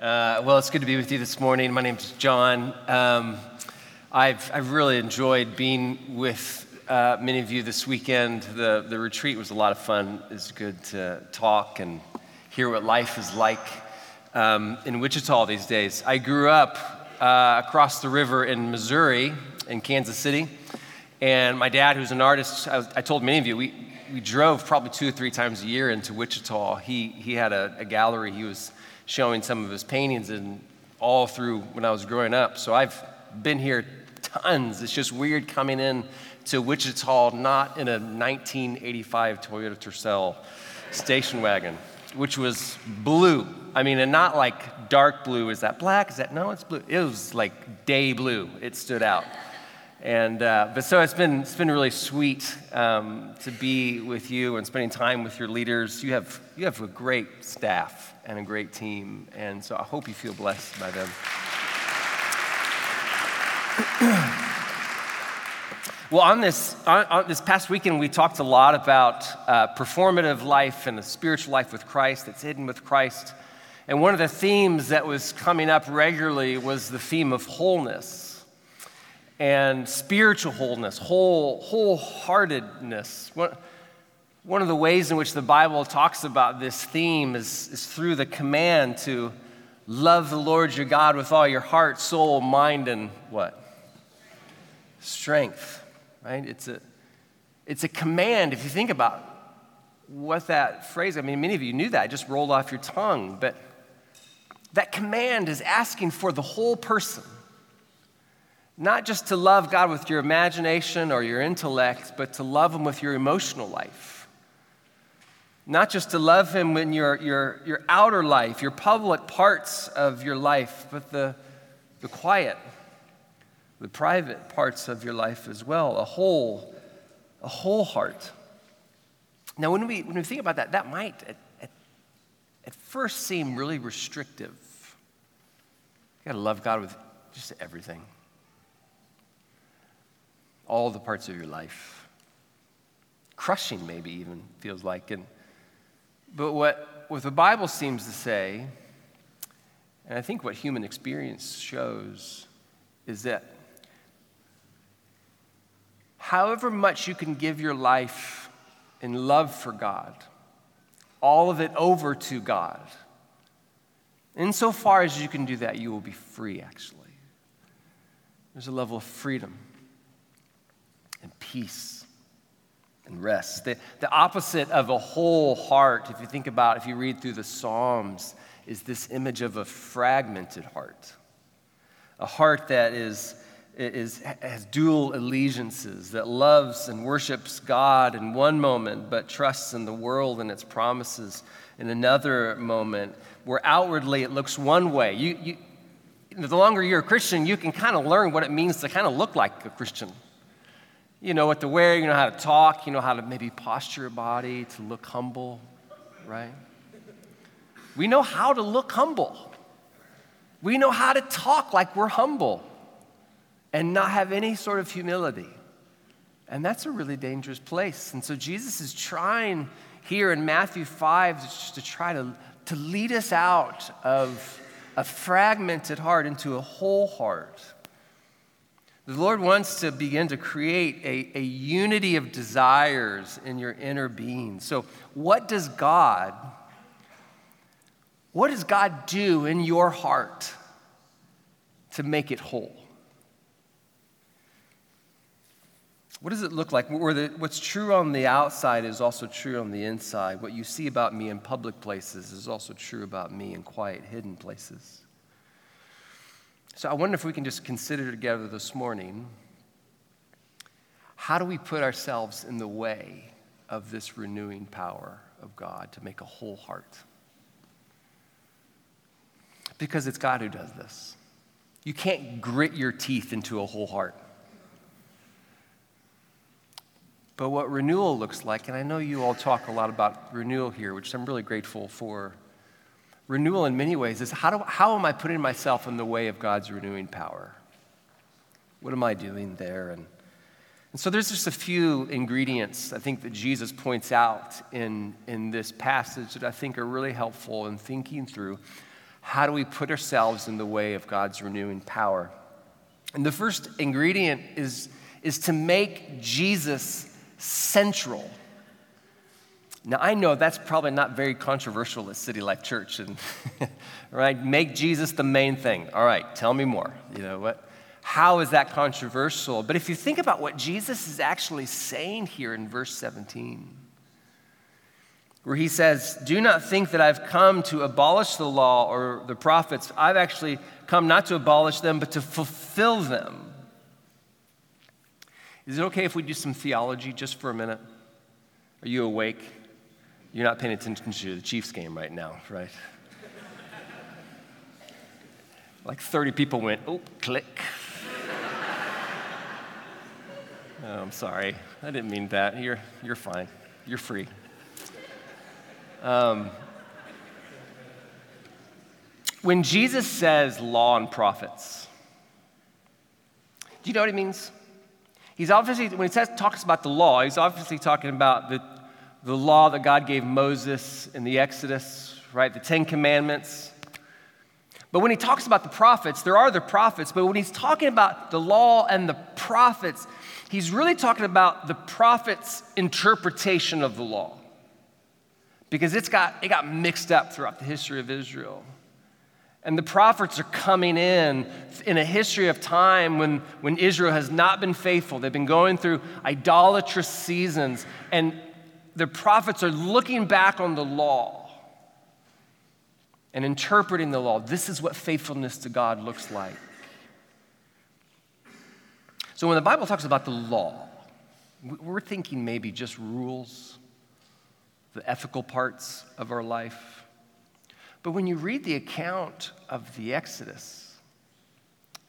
Uh, well, it's good to be with you this morning. My name's John. Um, I've, I've really enjoyed being with uh, many of you this weekend. The, the retreat was a lot of fun. It's good to talk and hear what life is like um, in Wichita these days. I grew up uh, across the river in Missouri, in Kansas City. And my dad, who's an artist, I, I told many of you, we, we drove probably two or three times a year into Wichita. He, he had a, a gallery he was showing some of his paintings and all through when I was growing up. So I've been here tons. It's just weird coming in to Wichita not in a 1985 Toyota Tercel station wagon, which was blue. I mean, and not like dark blue. Is that black? Is that no? It's blue. It was like day blue. It stood out. And uh, but so it's been it's been really sweet um, to be with you and spending time with your leaders. You have you have a great staff and a great team, and so I hope you feel blessed by them. well, on this on, this past weekend, we talked a lot about uh, performative life and the spiritual life with Christ that's hidden with Christ. And one of the themes that was coming up regularly was the theme of wholeness and spiritual wholeness, whole, wholeheartedness. One, one of the ways in which the Bible talks about this theme is, is through the command to love the Lord your God with all your heart, soul, mind, and what? Strength, right? It's a, it's a command if you think about what that phrase, I mean, many of you knew that, it just rolled off your tongue, but that command is asking for the whole person not just to love God with your imagination or your intellect, but to love Him with your emotional life. Not just to love Him in your, your, your outer life, your public parts of your life, but the, the quiet, the private parts of your life as well, a whole, a whole heart. Now, when we, when we think about that, that might at, at, at first seem really restrictive. You gotta love God with just everything all the parts of your life. Crushing, maybe even feels like. And, but what, what the Bible seems to say, and I think what human experience shows, is that however much you can give your life in love for God, all of it over to God, insofar as you can do that, you will be free, actually. There's a level of freedom and peace and rest. The, the opposite of a whole heart, if you think about, if you read through the Psalms, is this image of a fragmented heart. A heart that is, is, has dual allegiances, that loves and worships God in one moment, but trusts in the world and its promises in another moment, where outwardly it looks one way. You, you, the longer you're a Christian, you can kind of learn what it means to kind of look like a Christian. You know what to wear, you know how to talk, you know how to maybe posture your body to look humble, right? We know how to look humble. We know how to talk like we're humble and not have any sort of humility. And that's a really dangerous place. And so Jesus is trying here in Matthew 5 just to try to, to lead us out of a fragmented heart into a whole heart the Lord wants to begin to create a, a unity of desires in your inner being. So, what does God, what does God do in your heart to make it whole? What does it look like? What's true on the outside is also true on the inside. What you see about me in public places is also true about me in quiet, hidden places. So I wonder if we can just consider together this morning how do we put ourselves in the way of this renewing power of God to make a whole heart? Because it's God who does this. You can't grit your teeth into a whole heart. But what renewal looks like, and I know you all talk a lot about renewal here, which I'm really grateful for renewal in many ways is how, do, how am I putting myself in the way of God's renewing power? What am I doing there? And, and so there's just a few ingredients I think that Jesus points out in, in this passage that I think are really helpful in thinking through how do we put ourselves in the way of God's renewing power? And the first ingredient is, is to make Jesus central. Now, I know that's probably not very controversial at City Life Church, and right? Make Jesus the main thing. All right, tell me more. You know what? How is that controversial? But if you think about what Jesus is actually saying here in verse 17, where he says, Do not think that I've come to abolish the law or the prophets. I've actually come not to abolish them, but to fulfill them. Is it okay if we do some theology just for a minute? Are you awake? You're not paying attention to the Chiefs game right now, right? like 30 people went, oh, click. oh, I'm sorry. I didn't mean that. You're, you're fine. You're free. Um, when Jesus says law and prophets, do you know what he means? He's obviously, when he says, talks about the law, he's obviously talking about the, the law that God gave Moses in the Exodus, right? The Ten Commandments. But when he talks about the prophets, there are the prophets, but when he's talking about the law and the prophets, he's really talking about the prophet's interpretation of the law because it's got, it got mixed up throughout the history of Israel. And the prophets are coming in in a history of time when, when Israel has not been faithful. They've been going through idolatrous seasons, and the prophets are looking back on the law and interpreting the law. This is what faithfulness to God looks like. So when the Bible talks about the law, we're thinking maybe just rules the ethical parts of our life. But when you read the account of the Exodus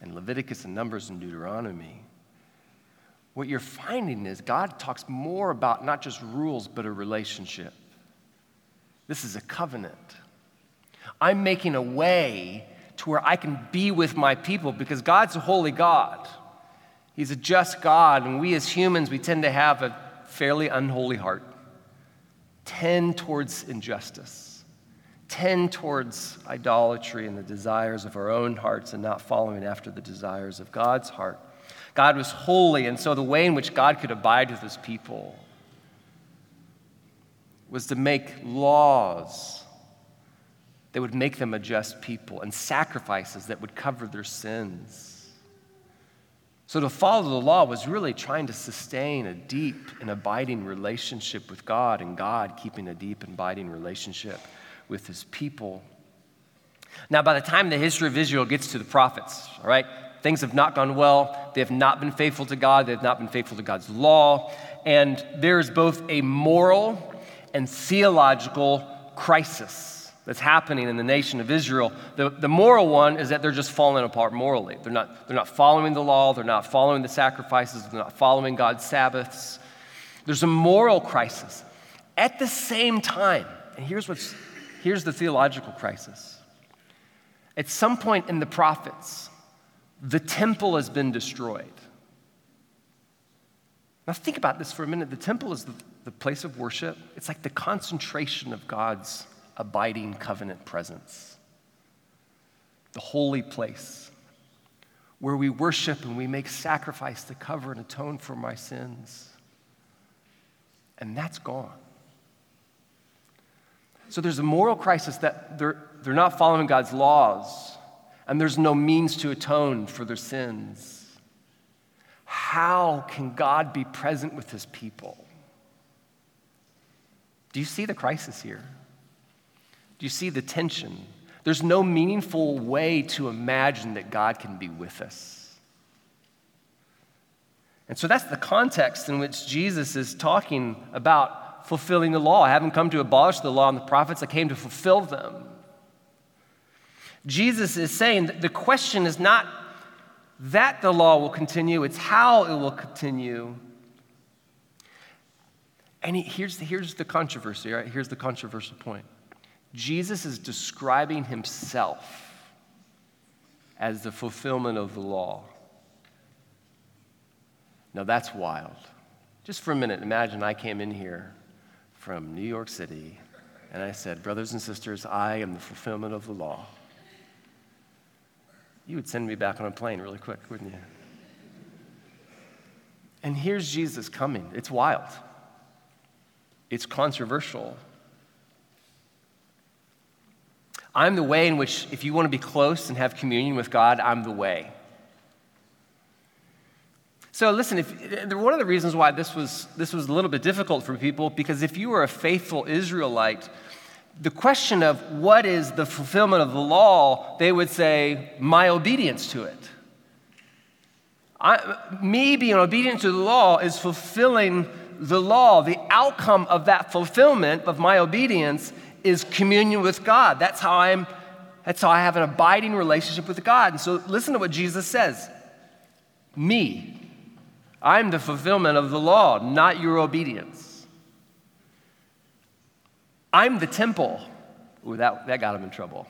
and Leviticus and Numbers and Deuteronomy, what you're finding is God talks more about not just rules, but a relationship. This is a covenant. I'm making a way to where I can be with my people because God's a holy God. He's a just God, and we as humans, we tend to have a fairly unholy heart tend towards injustice, tend towards idolatry and the desires of our own hearts and not following after the desires of God's heart. God was holy, and so the way in which God could abide with his people was to make laws that would make them a just people and sacrifices that would cover their sins. So, to follow the law was really trying to sustain a deep and abiding relationship with God, and God keeping a deep and abiding relationship with his people. Now, by the time the history of Israel gets to the prophets, all right, things have not gone well. They have not been faithful to God, they have not been faithful to God's law, and there's both a moral and theological crisis that's happening in the nation of Israel. The, the moral one is that they're just falling apart morally. They're not, they're not following the law, they're not following the sacrifices, they're not following God's Sabbaths. There's a moral crisis. At the same time, and here's, what's, here's the theological crisis. At some point in the prophets, the temple has been destroyed. Now, think about this for a minute. The temple is the, the place of worship, it's like the concentration of God's abiding covenant presence, the holy place where we worship and we make sacrifice to cover and atone for my sins. And that's gone. So there's a moral crisis that they're, they're not following God's laws, and there's no means to atone for their sins. How can God be present with his people? Do you see the crisis here? Do you see the tension? There's no meaningful way to imagine that God can be with us. And so that's the context in which Jesus is talking about fulfilling the law. I haven't come to abolish the law and the prophets, I came to fulfill them. Jesus is saying the question is not that the law will continue, it's how it will continue. And he, here's, here's the controversy, right? Here's the controversial point. Jesus is describing himself as the fulfillment of the law. Now that's wild. Just for a minute, imagine I came in here from New York City and I said, Brothers and sisters, I am the fulfillment of the law. You would send me back on a plane really quick, wouldn't you? And here's Jesus coming. It's wild, it's controversial. I'm the way in which, if you want to be close and have communion with God, I'm the way. So listen, if, one of the reasons why this was, this was a little bit difficult for people, because if you were a faithful Israelite, the question of what is the fulfillment of the law, they would say, my obedience to it. I, me being obedient to the law is fulfilling the law. The outcome of that fulfillment of my obedience is communion with God. That's how I'm that's how I have an abiding relationship with God. And so listen to what Jesus says. Me. I'm the fulfillment of the law, not your obedience. I'm the temple. Ooh, that, that got him in trouble.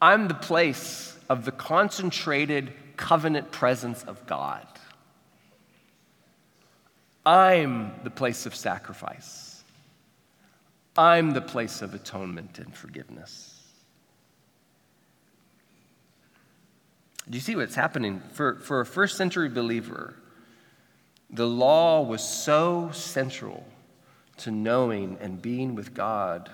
I'm the place of the concentrated covenant presence of God. I'm the place of sacrifice. I'm the place of atonement and forgiveness. Do you see what's happening? For, for a first century believer, the law was so central to knowing and being with God.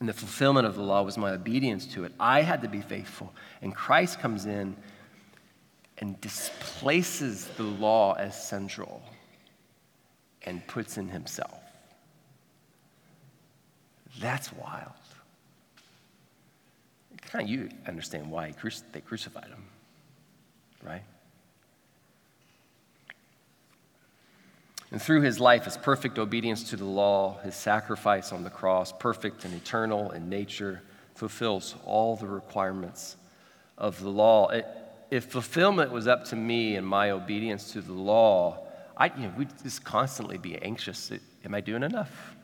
And the fulfillment of the law was my obedience to it. I had to be faithful. And Christ comes in and displaces the law as central and puts in himself. That's wild. Kind of you understand why they crucified him, right? And through his life, his perfect obedience to the law, his sacrifice on the cross, perfect and eternal in nature, fulfills all the requirements of the law. It, if fulfillment was up to me and my obedience to the law, I, you know, we'd just constantly be anxious. Am I doing enough?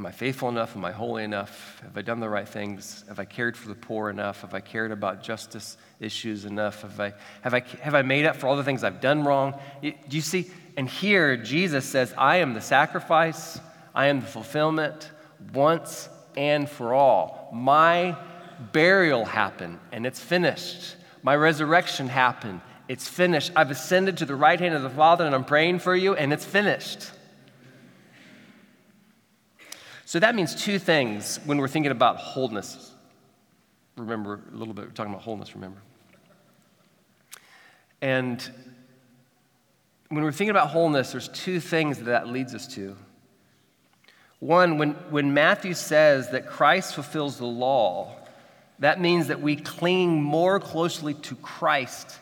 Am I faithful enough? Am I holy enough? Have I done the right things? Have I cared for the poor enough? Have I cared about justice issues enough? Have I, have I, have I made up for all the things I've done wrong? Do you see? And here, Jesus says, I am the sacrifice, I am the fulfillment once and for all. My burial happened, and it's finished. My resurrection happened, it's finished. I've ascended to the right hand of the Father, and I'm praying for you, and it's finished. So that means two things when we're thinking about wholeness. Remember, a little bit, we're talking about wholeness, remember? And when we're thinking about wholeness, there's two things that that leads us to. One, when, when Matthew says that Christ fulfills the law, that means that we cling more closely to Christ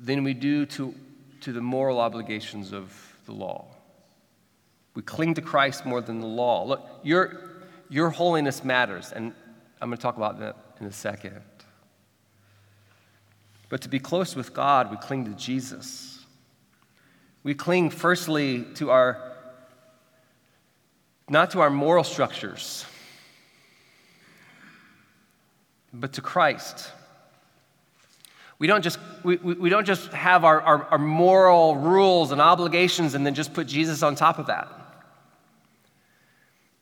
than we do to, to the moral obligations of the law. We cling to Christ more than the law. Look, your, your holiness matters, and I'm going to talk about that in a second. But to be close with God, we cling to Jesus. We cling firstly to our, not to our moral structures, but to Christ. We don't just, we, we, we don't just have our, our, our moral rules and obligations and then just put Jesus on top of that.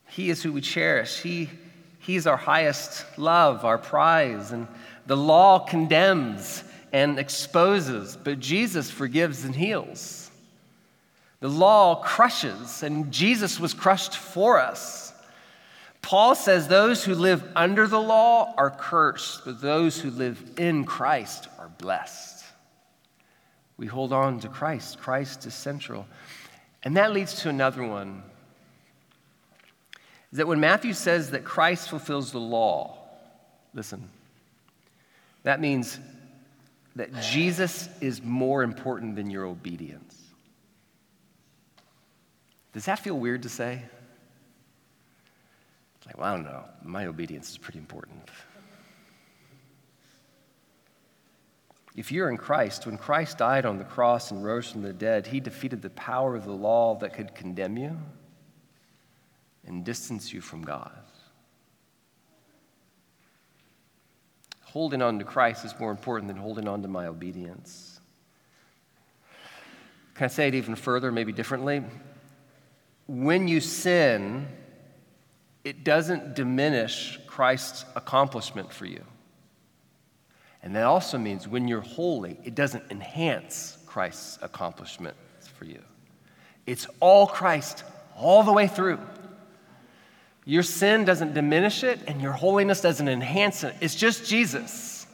He is who we cherish. He, he's our highest love, our prize. And the law condemns and exposes, but Jesus forgives and heals. The law crushes, and Jesus was crushed for us. Paul says those who live under the law are cursed, but those who live in Christ are blessed. We hold on to Christ. Christ is central. And that leads to another one is that when Matthew says that Christ fulfills the law, listen, that means that Jesus is more important than your obedience. Does that feel weird to say? It's like, well, I don't know. My obedience is pretty important. If you're in Christ, when Christ died on the cross and rose from the dead, he defeated the power of the law that could condemn you and distance you from God. Holding on to Christ is more important than holding on to my obedience. Can I say it even further, maybe differently? When you sin, it doesn't diminish Christ's accomplishment for you. And that also means when you're holy, it doesn't enhance Christ's accomplishment for you. It's all Christ all the way through. Your sin doesn't diminish it, and your holiness doesn't enhance it. It's just Jesus.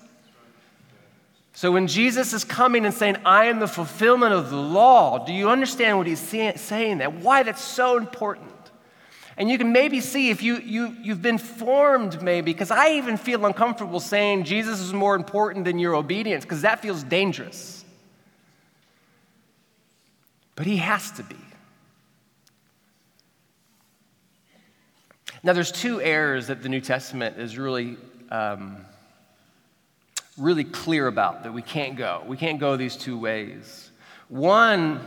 So when Jesus is coming and saying, I am the fulfillment of the law, do you understand what he's saying that? Why that's so important? And you can maybe see if you, you, you've been formed, maybe, because I even feel uncomfortable saying Jesus is more important than your obedience, because that feels dangerous. But he has to be. Now, there's two errors that the New Testament is really, um, really clear about that we can't go. We can't go these two ways. One,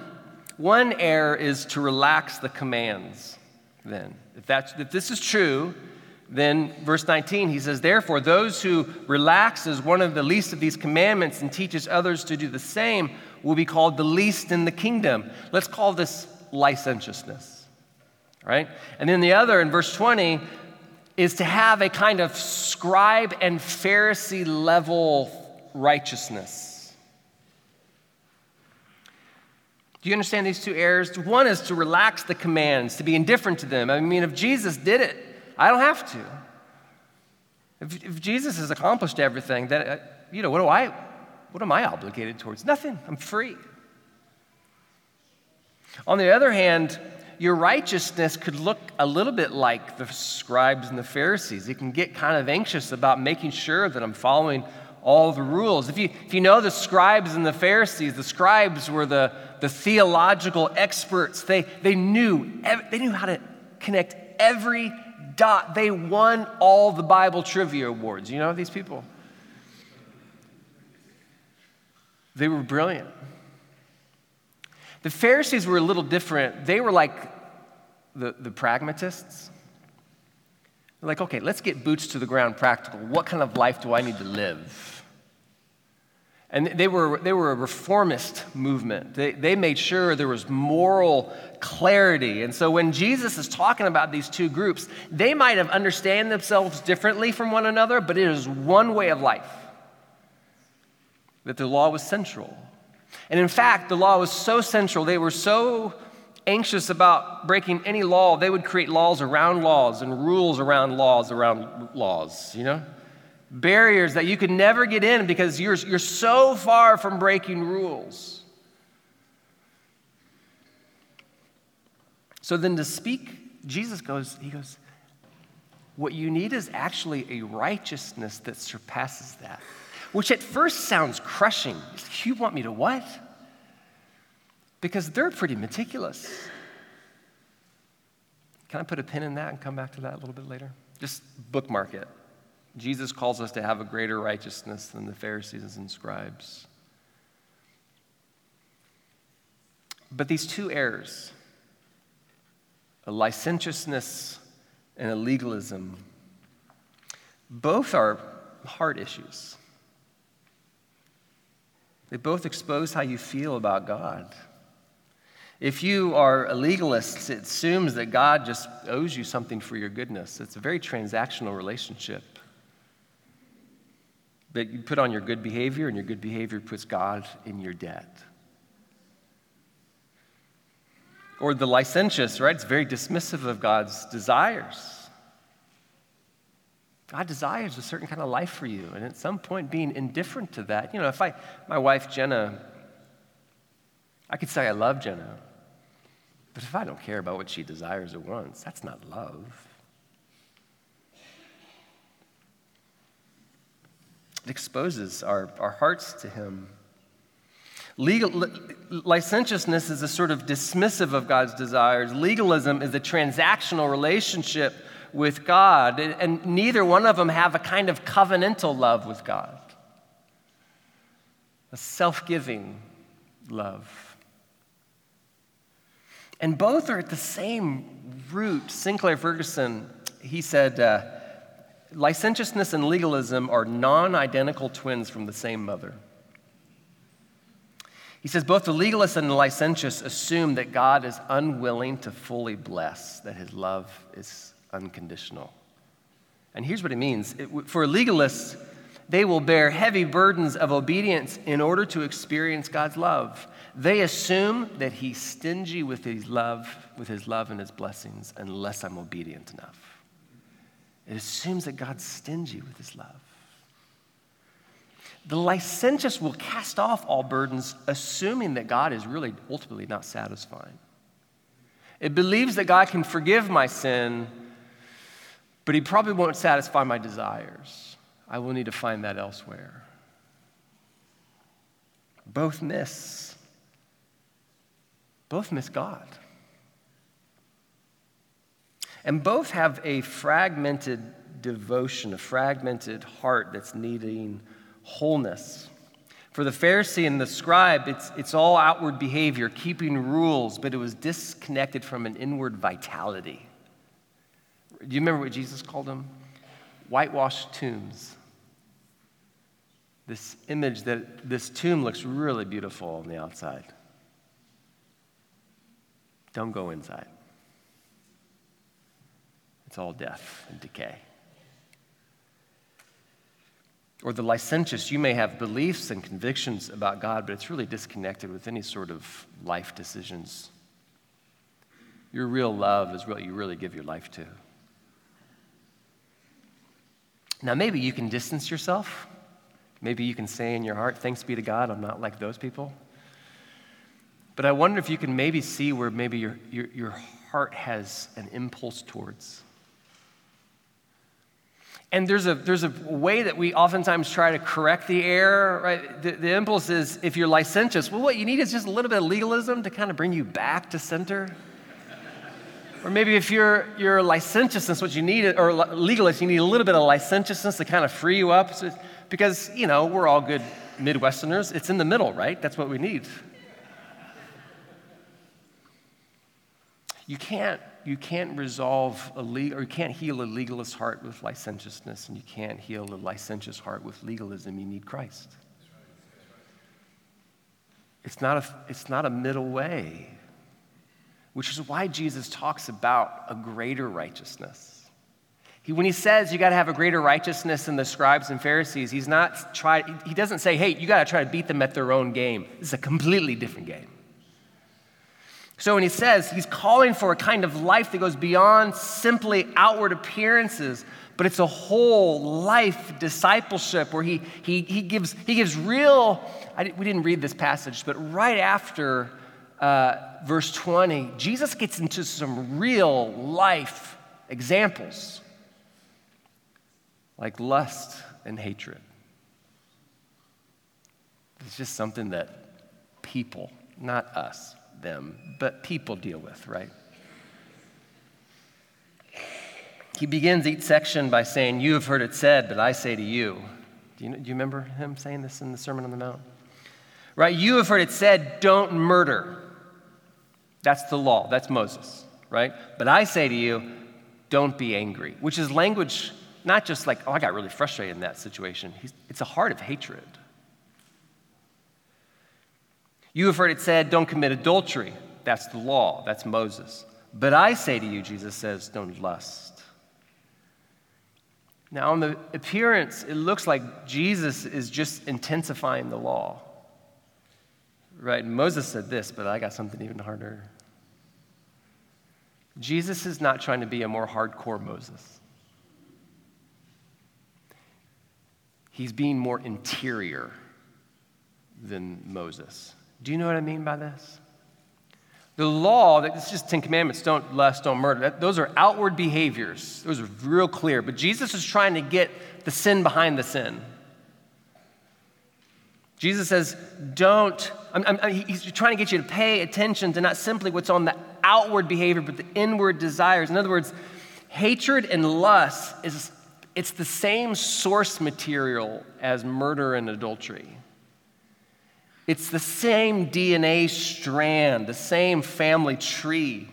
one error is to relax the commands, then. If, that's, if this is true, then verse 19, he says, Therefore, those who relaxes one of the least of these commandments and teaches others to do the same will be called the least in the kingdom. Let's call this licentiousness right? And then the other in verse 20 is to have a kind of scribe and Pharisee level righteousness. Do you understand these two errors? One is to relax the commands, to be indifferent to them. I mean, if Jesus did it, I don't have to. If, if Jesus has accomplished everything, then, uh, you know, what do I, what am I obligated towards? Nothing. I'm free. On the other hand, your righteousness could look a little bit like the scribes and the Pharisees. You can get kind of anxious about making sure that I'm following all the rules. If you, if you know the scribes and the Pharisees, the scribes were the, the theological experts. They, they, knew, they knew how to connect every dot. They won all the Bible trivia awards. You know these people? They were brilliant. The Pharisees were a little different. They were like the, the pragmatists. Like, okay, let's get boots to the ground practical. What kind of life do I need to live? And they were, they were a reformist movement. They, they made sure there was moral clarity. And so when Jesus is talking about these two groups, they might have understand themselves differently from one another, but it is one way of life. That the law was central. And in fact, the law was so central, they were so anxious about breaking any law, they would create laws around laws and rules around laws around laws, you know? Barriers that you could never get in because you're, you're so far from breaking rules. So then to speak, Jesus goes, He goes, What you need is actually a righteousness that surpasses that which at first sounds crushing. You want me to what? Because they're pretty meticulous. Can I put a pin in that and come back to that a little bit later? Just bookmark it. Jesus calls us to have a greater righteousness than the Pharisees and scribes. But these two errors, a licentiousness and a legalism, both are heart issues. They both expose how you feel about God. If you are a legalist, it assumes that God just owes you something for your goodness. It's a very transactional relationship. But you put on your good behavior, and your good behavior puts God in your debt. Or the licentious, right? It's very dismissive of God's desires. God desires a certain kind of life for you. And at some point, being indifferent to that, you know, if I, my wife Jenna, I could say I love Jenna, but if I don't care about what she desires or wants, that's not love. It exposes our, our hearts to Him. Legal, licentiousness is a sort of dismissive of God's desires. Legalism is a transactional relationship with God, and neither one of them have a kind of covenantal love with God, a self giving love. And both are at the same root. Sinclair Ferguson, he said, uh, licentiousness and legalism are non identical twins from the same mother. He says both the legalist and the licentious assume that God is unwilling to fully bless, that his love is unconditional. And here's what it means it, for a legalist, They will bear heavy burdens of obedience in order to experience God's love. They assume that he's stingy with his love, with his love and his blessings unless I'm obedient enough. It assumes that God's stingy with his love. The licentious will cast off all burdens, assuming that God is really ultimately not satisfying. It believes that God can forgive my sin, but he probably won't satisfy my desires. I will need to find that elsewhere. Both miss. Both miss God. And both have a fragmented devotion, a fragmented heart that's needing wholeness. For the Pharisee and the scribe, it's, it's all outward behavior, keeping rules, but it was disconnected from an inward vitality. Do you remember what Jesus called them? Whitewashed tombs. This image that this tomb looks really beautiful on the outside. Don't go inside. It's all death and decay. Or the licentious, you may have beliefs and convictions about God, but it's really disconnected with any sort of life decisions. Your real love is what you really give your life to. Now, maybe you can distance yourself. Maybe you can say in your heart, Thanks be to God, I'm not like those people. But I wonder if you can maybe see where maybe your, your, your heart has an impulse towards. And there's a, there's a way that we oftentimes try to correct the error, right? The, the impulse is if you're licentious, well, what you need is just a little bit of legalism to kind of bring you back to center. Or maybe if you're, you're licentiousness, what you need, or legalist, you need a little bit of licentiousness to kind of free you up. So, because, you know, we're all good Midwesterners. It's in the middle, right? That's what we need. You can't, you can't resolve a legal, or you can't heal a legalist heart with licentiousness, and you can't heal a licentious heart with legalism. You need Christ. It's not a, it's not a middle way which is why Jesus talks about a greater righteousness. He, when he says you got to have a greater righteousness than the scribes and Pharisees, he's not try, he doesn't say, hey, you got to try to beat them at their own game. This is a completely different game. So when he says he's calling for a kind of life that goes beyond simply outward appearances, but it's a whole life discipleship where he, he, he, gives, he gives real, I, we didn't read this passage, but right after uh, verse 20, Jesus gets into some real life examples like lust and hatred. It's just something that people, not us, them, but people deal with, right? He begins each section by saying, You have heard it said, but I say to you. Do you, do you remember him saying this in the Sermon on the Mount? Right? You have heard it said, Don't murder. That's the law, that's Moses, right? But I say to you, don't be angry, which is language not just like, oh, I got really frustrated in that situation. it's a heart of hatred. You have heard it said, don't commit adultery. That's the law, that's Moses. But I say to you, Jesus says, don't lust. Now, on the appearance, it looks like Jesus is just intensifying the law. Right? Moses said this, but I got something even harder. Jesus is not trying to be a more hardcore Moses. He's being more interior than Moses. Do you know what I mean by this? The law, that it's just Ten Commandments don't lust, don't murder. That, those are outward behaviors. Those are real clear. But Jesus is trying to get the sin behind the sin. Jesus says, don't, I'm, I'm, he's trying to get you to pay attention to not simply what's on the outward behavior, but the inward desires. In other words, hatred and lust is it's the same source material as murder and adultery. It's the same DNA strand, the same family tree.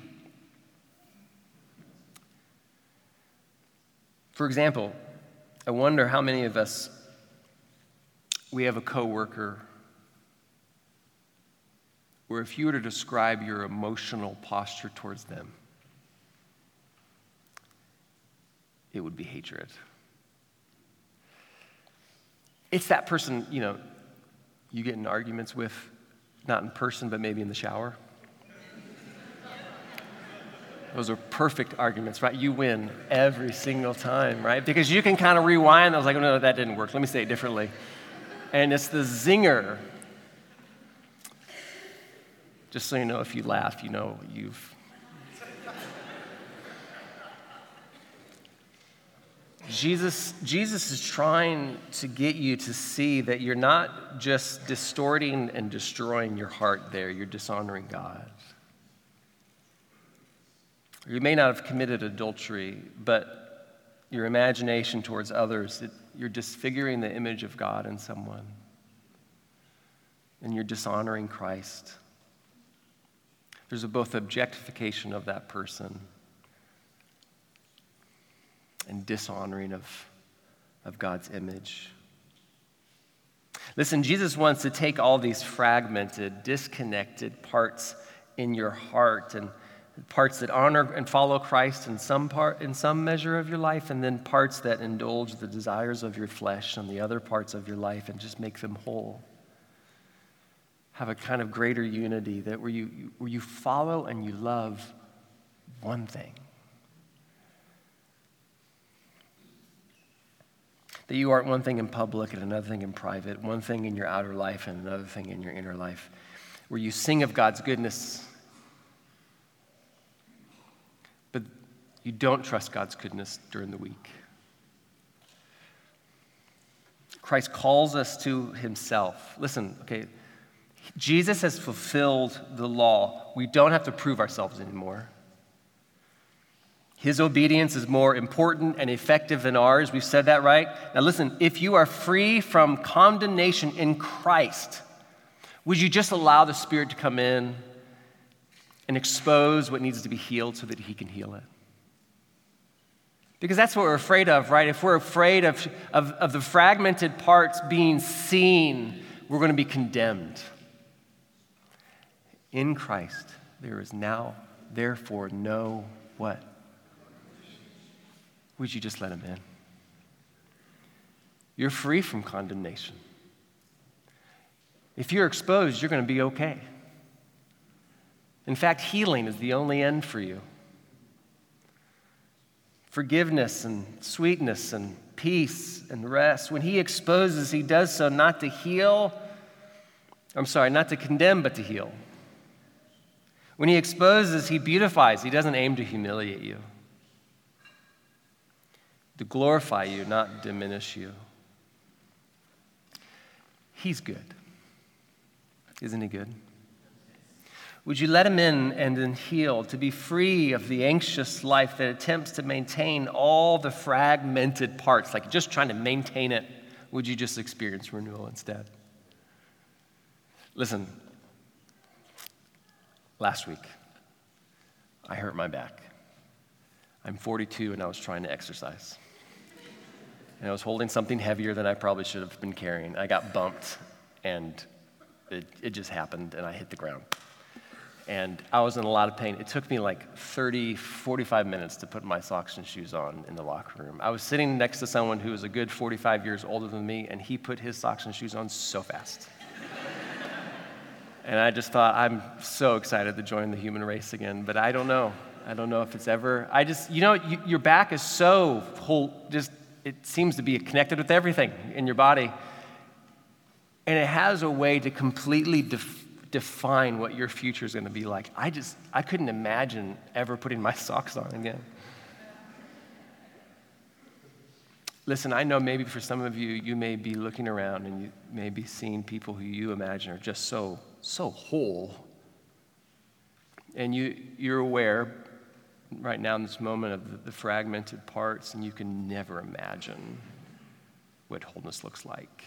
For example, I wonder how many of us we have a coworker where if you were to describe your emotional posture towards them, it would be hatred. It's that person, you know, you get in arguments with, not in person, but maybe in the shower. Those are perfect arguments, right? You win every single time, right? Because you can kind of rewind. I was like, oh, no, that didn't work. Let me say it differently. And it's the zinger. Just so you know, if you laugh, you know you've. Jesus, Jesus is trying to get you to see that you're not just distorting and destroying your heart there, you're dishonoring God. You may not have committed adultery, but your imagination towards others, it, you're disfiguring the image of God in someone. And you're dishonoring Christ. There's both objectification of that person and dishonoring of, of God's image. Listen, Jesus wants to take all these fragmented, disconnected parts in your heart and parts that honor and follow Christ in some part in some measure of your life and then parts that indulge the desires of your flesh and the other parts of your life and just make them whole. Have a kind of greater unity that where you where you follow and you love one thing. That you aren't one thing in public and another thing in private one thing in your outer life and another thing in your inner life. Where you sing of God's goodness you don't trust God's goodness during the week. Christ calls us to himself. Listen, okay, Jesus has fulfilled the law. We don't have to prove ourselves anymore. His obedience is more important and effective than ours. We've said that, right? Now, listen, if you are free from condemnation in Christ, would you just allow the Spirit to come in and expose what needs to be healed so that He can heal it? Because that's what we're afraid of, right? If we're afraid of, of, of the fragmented parts being seen, we're going to be condemned. In Christ, there is now, therefore, no what? Would you just let him in? You're free from condemnation. If you're exposed, you're going to be okay. In fact, healing is the only end for you forgiveness and sweetness and peace and rest. When he exposes, he does so not to heal, I'm sorry, not to condemn, but to heal. When he exposes, he beautifies. He doesn't aim to humiliate you, to glorify you, not diminish you. He's good. Isn't he good? Would you let him in and then heal, to be free of the anxious life that attempts to maintain all the fragmented parts, like just trying to maintain it? Would you just experience renewal instead? Listen, last week, I hurt my back. I'm 42 and I was trying to exercise. And I was holding something heavier than I probably should have been carrying. I got bumped and it, it just happened and I hit the ground and I was in a lot of pain. It took me like 30, 45 minutes to put my socks and shoes on in the locker room. I was sitting next to someone who was a good 45 years older than me, and he put his socks and shoes on so fast. and I just thought, I'm so excited to join the human race again, but I don't know. I don't know if it's ever. I just, you know, you, your back is so whole, just, it seems to be connected with everything in your body. And it has a way to completely define define what your future is going to be like. I just, I couldn't imagine ever putting my socks on again. Listen, I know maybe for some of you, you may be looking around and you may be seeing people who you imagine are just so, so whole. And you, you're aware right now in this moment of the, the fragmented parts, and you can never imagine what wholeness looks like.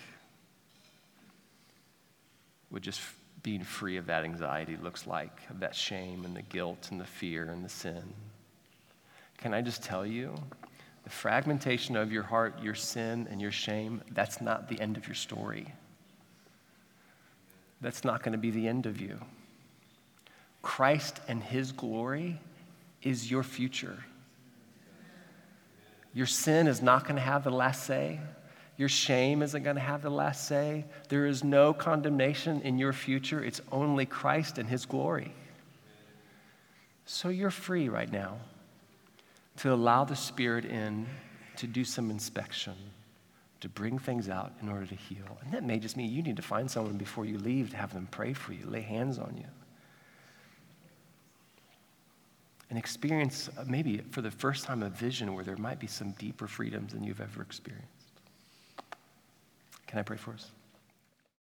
Would just being free of that anxiety looks like, of that shame and the guilt and the fear and the sin. Can I just tell you, the fragmentation of your heart, your sin, and your shame, that's not the end of your story. That's not going to be the end of you. Christ and his glory is your future. Your sin is not going to have the last say. Your shame isn't going to have the last say. There is no condemnation in your future. It's only Christ and His glory. So you're free right now to allow the Spirit in to do some inspection, to bring things out in order to heal. And that may just mean you need to find someone before you leave to have them pray for you, lay hands on you. And experience uh, maybe for the first time a vision where there might be some deeper freedoms than you've ever experienced. Can I pray for us?